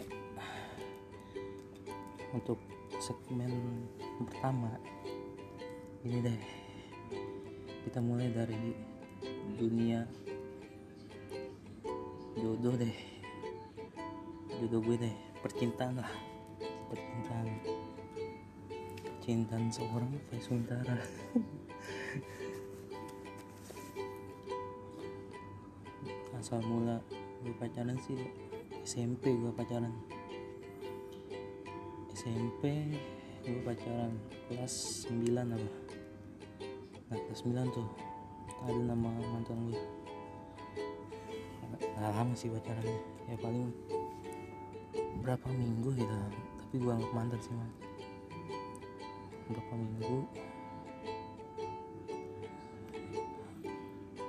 ya. Untuk segmen pertama ini deh. Kita mulai dari dunia jodoh deh. Jodoh gue deh percintaan lah. Percintaan. Percintaan seorang Vaisuntara asal mula gue pacaran sih SMP gue pacaran. SMP gue pacaran kelas 9 apa? Nah kelas 9 tuh. Ada nama mantan gue nggak lama sih pacarannya. Ya paling berapa minggu gitu. Tapi gue anggap mantan sih man berapa minggu?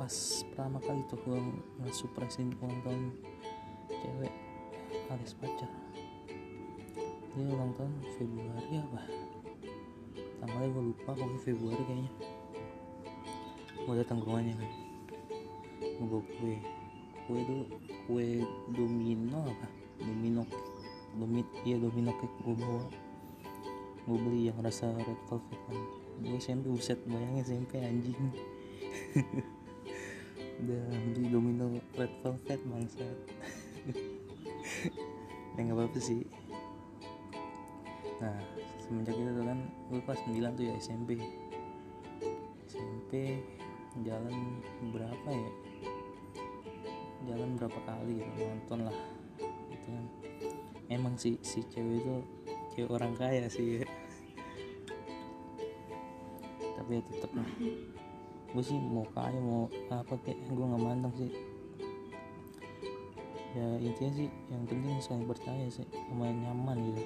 Pas pertama kali tuh gue nge-surprisein ulang tahun cewek alias pacar. Dia ulang tahun Februari apa? Tanggalnya gue lupa pokoknya Februari kayaknya. Gue datang ke rumahnya kan. Gue bawa kue. Kue itu kue domino apa? Domino domit iya domino cake gue bawa. Gue beli yang rasa red velvet kan. Gue SMP buset bayangin SMP anjing. Udah beli domino red velvet bangsat ya nggak apa-apa sih. Nah semenjak itu kan gue kelas 9 tuh ya SMP SMP jalan berapa ya? Jalan berapa kali gitu nonton lah gitu kan. Emang sih si cewek itu cewek orang kaya sih. Ya. tapi ya tetep gue sih mau kaya mau apa kayak gue nggak mandang sih ya intinya sih yang penting saling percaya sih sama nyaman gitu.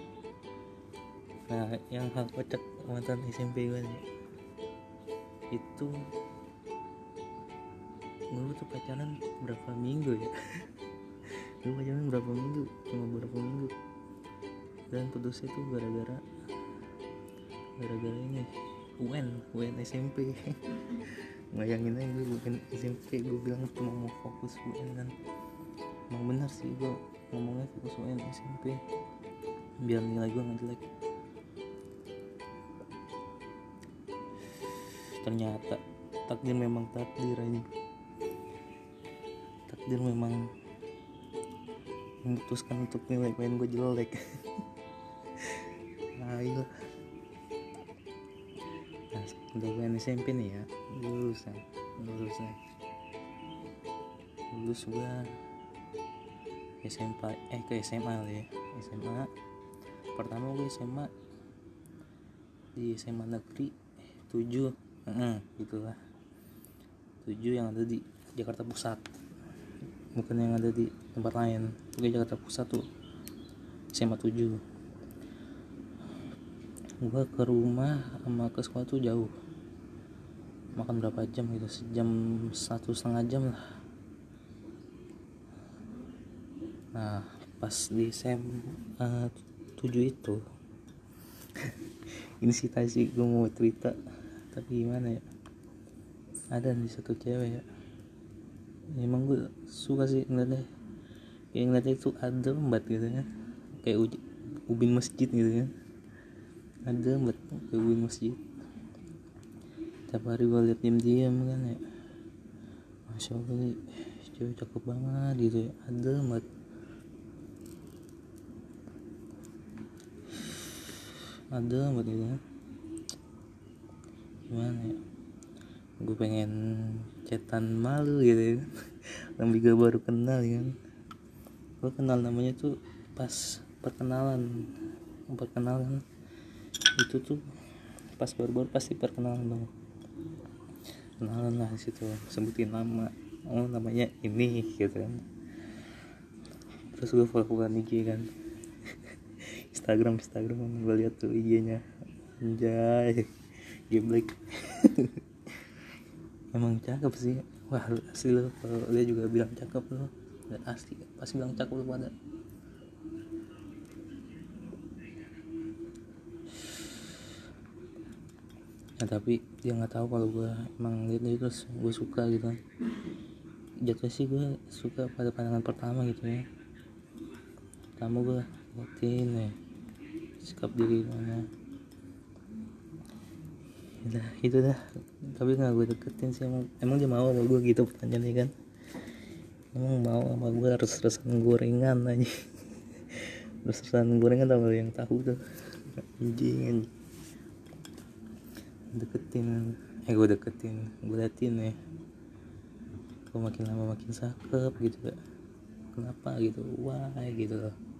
Nah yang hal kocak mantan SMP gue sih itu gue tuh pacaran berapa minggu ya? Gue pacaran berapa minggu? Cuma berapa minggu. Dan putusnya tuh gara-gara gara-gara ini UN UN SMP bayangin aja gue UN SMP gue bilang cuma mau fokus UN kan emang bener sih gue ngomongnya fokus UN SMP biar nilai gue nggak jelek. Ternyata takdir memang takdir aja takdir memang memutuskan untuk nilai main gue jelek. Ayo nah udah gue SMP nih ya. Lulusan lulusan lulus gue SMP eh ke SMA ya. SMA pertama gue SMA di SMA negeri 7 Heeh, gitulah. Tujuh yang ada di Jakarta Pusat. Bukan yang ada di tempat lain. Oke Jakarta Pusat tuh. SMA 7 gua ke rumah sama ke sekolah tuh jauh. Makan berapa jam gitu? Sejam satu setengah jam lah nah pas di SMA 7 itu. Ini sih tadi gue mau cerita. Tapi gimana ya? Ada nih satu cewek ya. Emang gue suka sih ngeliatnya. Kayak ngeliatnya itu adem banget gitu ya. Kayak uj- ubin masjid gitu ya. Adem banget kayak ubin masjid. Tiap hari gue liat diam-diam kan ya. Masya allah cewek cakep banget gitu ya. Adem banget banget gitu ya gimana ya? Gue pengen cetan malu gitu ya. Orang juga baru kenal ya. Gue kenal namanya tuh pas perkenalan. Perkenalan itu tuh pas baru-baru pasti perkenalan dong. Kenalan lah situ sebutin nama. Oh namanya ini gitu kan. Terus gue follow-followan IG kan Instagram Instagram gue lihat tuh IG-nya. Anjay geblek. Emang cakep sih. Wah asli lo kalau dia juga bilang cakep lo dan asli. Pasti bilang cakep lo pada. Ya tapi dia nggak tahu kalau gue emang lihat dia terus gue suka gitu. Jatuh sih gue suka pada pandangan pertama gitu ya. Pertama gue liatin ya sikap diri mana udah itu dah. Tapi nggak gue deketin sih emang emang dia mau sama gue gitu pertanyaannya kan? Emang mau sama gue harus resan gorengan aja terus resan gorengan tau yang tahu tuh? Anjing. Deketin. Eh gue deketin. Gue liatin ya. Gue makin lama makin cakep gitu gak kenapa gitu? Wah gitu loh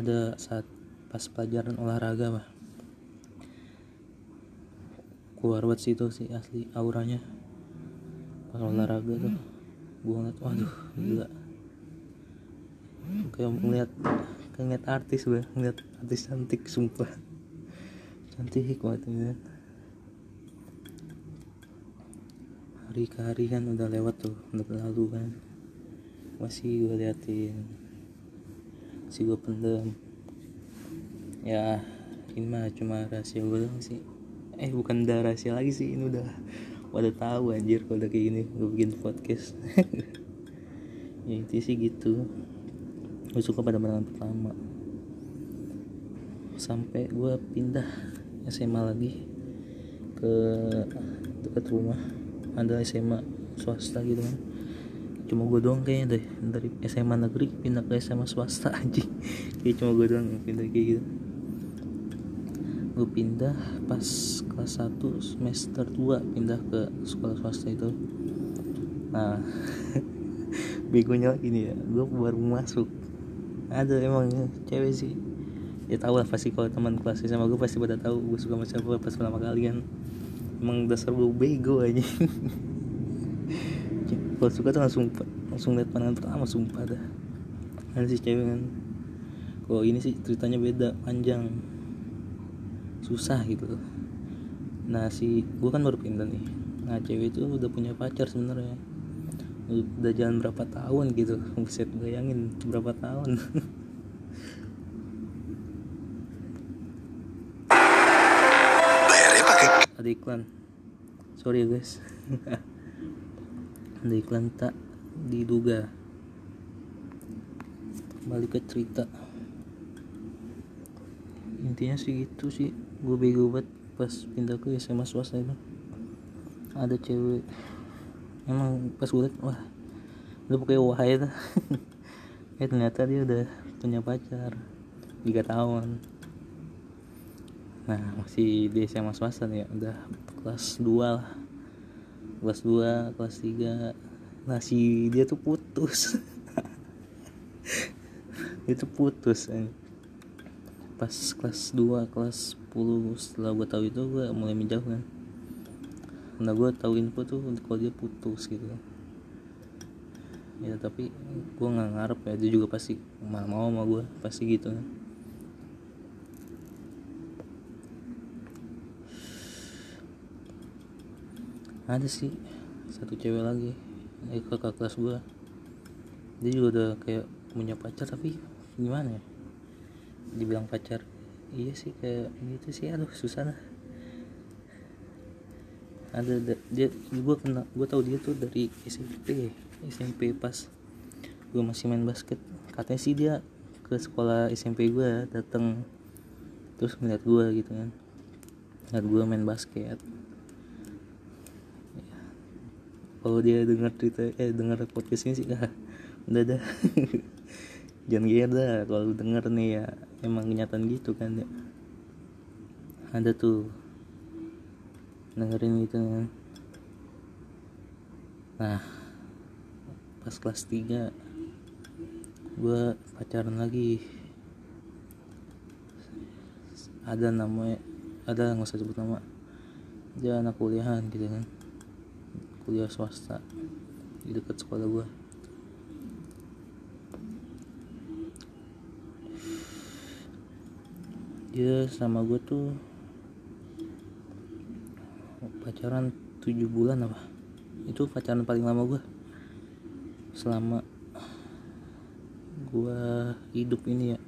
ada saat pas pelajaran olahraga mah keluar buat situ sih asli auranya. Pas olahraga tuh gue ngeliat waduh gila. Kayak ngeliat kayak ngeliat artis gue ngeliat artis cantik sumpah. Cantik banget hari ke hari kan udah lewat tuh udah berlalu kan. Masih gue liatin masih gue pendem. Ya ini mah cuma rahasia gue doang sih. Eh bukan udah rahasia lagi sih ini udah pada tahu anjir kalau udah kayak gini gue bikin podcast. Ya itu sih gitu. Gue suka pada pandangan pertama. Sampai gue pindah SMA lagi ke dekat rumah. Ada SMA swasta gitu kan cuma gue doang kayaknya deh. Dari SMA negeri pindah ke SMA swasta aja kayak cuma gue doang yang pindah kayak gitu. Gue pindah pas kelas 1 semester 2 pindah ke sekolah swasta itu. Nah begonya nih ya gue baru masuk. Ada emang cewek sih. Ya tau lah pasti kalau teman kelas sama gue pasti pada tahu gue suka sama siapa pas pertama kali kan. Emang dasar gue bego aja kalau suka tuh langsung langsung lihat pandangan pertama sumpah dah. Ada si cewek kan. Kalau ini sih ceritanya beda panjang. Susah gitu. Nah si gue kan baru pindah nih. Nah cewek itu udah punya pacar sebenarnya. Udah jalan berapa tahun gitu. Buset bayangin berapa tahun. Ada iklan. Sorry ya guys ada iklan tak diduga. Kembali ke cerita. Intinya sih gitu sih. Gue bego banget pas pindah ke SMA swasta itu. Ada cewek. Emang pas gue liat wah udah pokoknya wah ya dah. eh ternyata dia udah punya pacar. Tiga tahun. Nah masih di SMA swasta nih ya. Udah kelas 2 lah kelas 2 kelas 3 nah si dia tuh putus. Itu putus eh. pas kelas 2 kelas 10 setelah gue tahu itu gue mulai menjauh kan. Nah gue tahu info tuh kalau dia putus gitu. Ya tapi gue nggak ngarep ya. Dia juga pasti mau sama gue pasti gitu kan ada sih satu cewek lagi eh, kakak kelas gue dia juga udah kayak punya pacar tapi gimana ya? Dibilang pacar iya sih kayak gitu sih. Aduh susah lah. Ada da- dia gue kenal gue tahu dia tuh dari SMP SMP pas gue masih main basket. Katanya sih dia ke sekolah SMP gue datang terus ngeliat gue gitu kan. Ngeliat gue main basket Ya. Kalau dia dengar cerita eh dengar podcast ini sih ah, udah dah. Jangan gitu dah kalau denger nih ya emang kenyataan gitu kan ya. Ada tuh dengerin gitu kan nah pas kelas 3 gue pacaran lagi. Ada namanya ada nggak usah sebut nama. Dia anak kuliahan gitu kan kuliah swasta di dekat sekolah gue dia sama gue tuh pacaran 7 bulan apa? Itu pacaran paling lama gue selama gue hidup ini ya.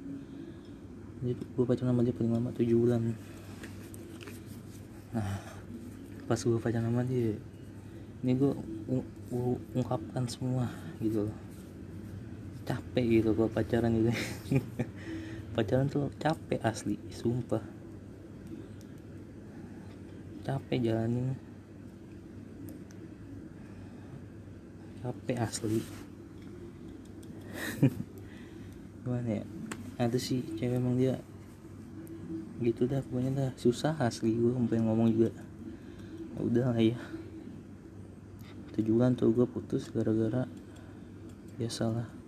Jadi gue pacaran sama dia paling lama 7 bulan. Nah pas gue pacaran sama dia ini gue ungkapkan semua gitu loh. Capek gitu kalau pacaran gitu. Pacaran tuh capek asli sumpah. Capek jalanin. Capek asli. Gimana ya? Ada sih cewek emang dia gitu dah pokoknya dah. Susah asli gue pengen ngomong juga. Udah lah ya tujuan tuh gue putus gara-gara biasalah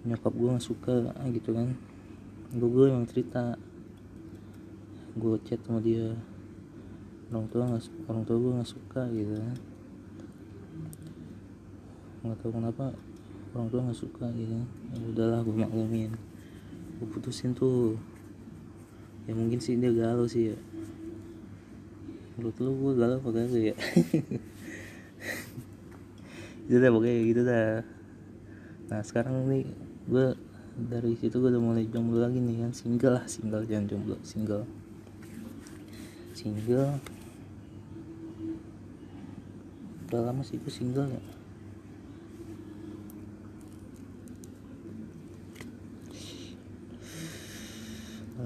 nyokap gue nggak suka gitu kan. Gue gue emang cerita. Gue chat sama dia. Orang tua nggak orang tua gue nggak suka gitu kan. Nggak tahu kenapa orang tua nggak suka gitu ya udahlah gue maklumin. Gue putusin tuh. Ya mungkin sih dia galau sih ya. Menurut lu gue galau apa gak ya itu dah pokoknya gitu dah. Nah sekarang nih gue dari situ gue udah mulai jomblo lagi nih kan. Single lah single jangan jomblo single. Single. Udah lama sih gue single ya.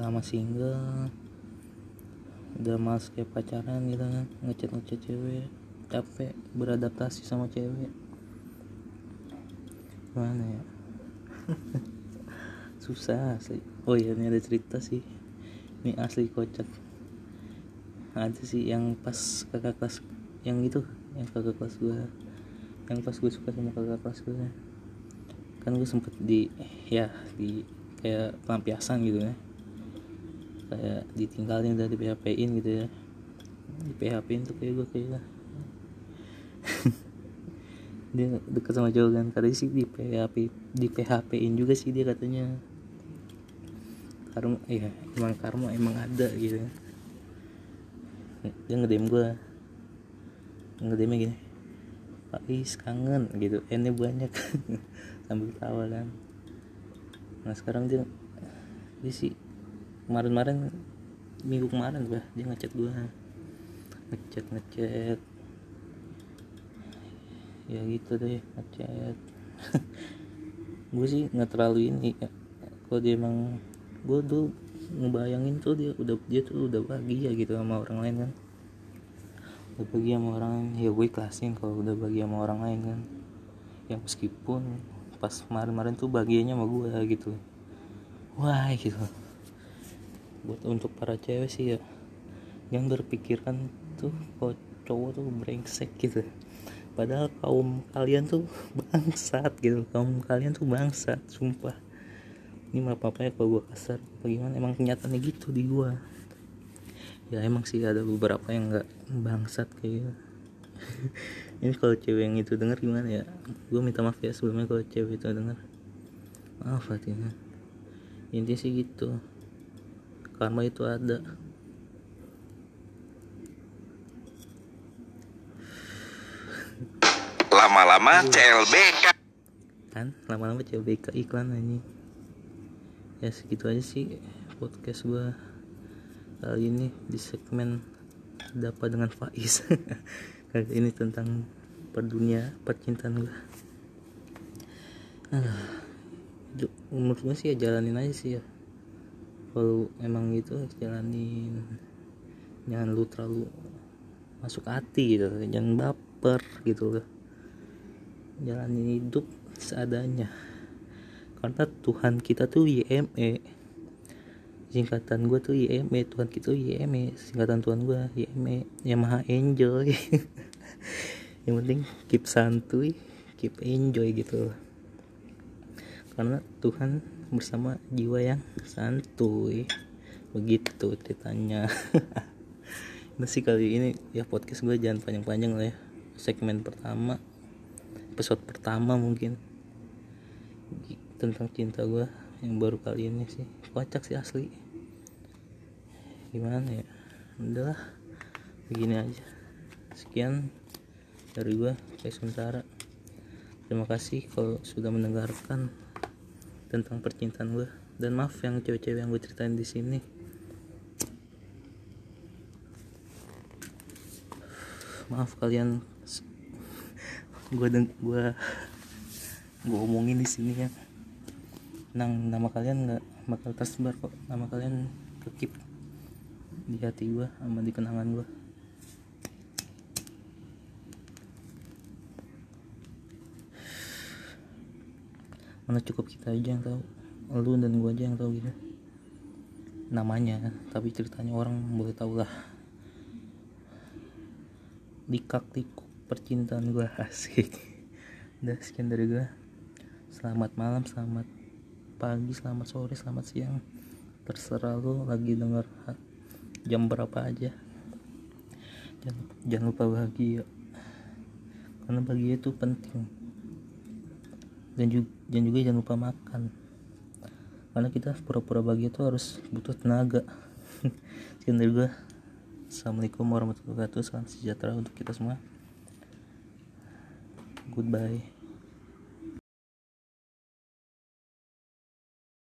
Lama single. Udah males kayak pacaran gitu kan ngechat ngechat cewek. Capek beradaptasi sama cewek mana ya? Susah sih oh iya ini ada cerita sih. Ini asli kocak. Ada sih yang pas kakak kelas yang itu yang kakak kelas gue yang pas gue suka sama kakak kelas gue kan gue sempet di ya di kayak pelampiasan gitu ya. Kayak ditinggalin udah di PHP in gitu ya. Di PHP in tuh kayak gue kayak dia deket sama kan. Katanya sih di PHP di PHP in juga sih dia katanya. Karma iya emang karma emang ada gitu. Dia ngedem gue ngedemnya gini Pak Is kangen gitu. Ini banyak. Sambil tawa kan. Nah sekarang dia dia sih kemarin-kemarin minggu kemarin bah dia ngechat gue ngechat ngechat ya gitu deh ngechat gue sih nggak terlalu ini ya. kalau dia emang gue tuh ngebayangin tuh dia udah dia tuh udah bahagia gitu sama orang lain kan. Udah bahagia sama orang lain. Ya gue ikhlasin kalau udah bahagia sama orang lain kan. Yang meskipun pas kemarin-kemarin tuh bahagianya sama gue gitu. Wah gitu. Buat untuk para cewek sih ya yang berpikirkan tuh kalau cowok tuh brengsek gitu padahal kaum kalian tuh bangsat gitu. Kaum kalian tuh bangsat sumpah. Ini apa apa ya kalau gue kasar. Bagaimana emang kenyataannya gitu di gue ya emang sih ada beberapa yang nggak bangsat kayak gitu. ini kalau cewek yang itu denger gimana ya? Gue minta maaf ya sebelumnya kalau cewek itu denger. Maaf hatinya intinya sih gitu. Karma itu ada lama-lama CLBK kan lama-lama CLBK iklan aja ya segitu aja sih podcast gua kali ini di segmen dapat dengan Faiz. Kali ini tentang perdunia percintaan gua. Aduh, menurut gue sih ya jalanin aja sih ya. Kalau emang gitu jalanin. Jangan lu terlalu masuk hati gitu jangan baper gitu loh jalanin hidup seadanya. Karena Tuhan kita tuh YME singkatan gue tuh YME Tuhan kita tuh YME singkatan Tuhan gue YME yang maha enjoy yang penting keep santuy keep enjoy gitu. Karena Tuhan bersama jiwa yang santuy. Begitu ceritanya. Nah sih kali ini ya podcast gue jangan panjang-panjang lah ya. Segmen pertama episode pertama mungkin. Tentang cinta gue yang baru kali ini sih. Kocak sih asli. Gimana ya? Udahlah. Begini aja. Sekian dari gue kayak sementara. Terima kasih kalau sudah mendengarkan tentang percintaan gue dan maaf yang cewek-cewek yang gue ceritain di sini. Maaf kalian gue gue gue omongin di sini ya. Nang nama kalian nggak bakal tersebar kok. Nama kalian kekip di hati gue sama di kenangan gue mana cukup kita aja yang tahu. Lu dan gue aja yang tahu gitu. Namanya tapi ceritanya orang boleh tahu lah. Likak likuk percintaan gue asik. Udah sekian dari gue selamat malam selamat pagi selamat sore selamat siang. Terserah lu lagi denger jam berapa aja. Jangan, jangan lupa bahagia. Karena bahagia itu penting. Dan juga, dan juga jangan lupa makan. Karena kita pura-pura bahagia itu harus butuh tenaga. Sekian dari gue Assalamualaikum warahmatullahi wabarakatuh. Salam sejahtera untuk kita semua goodbye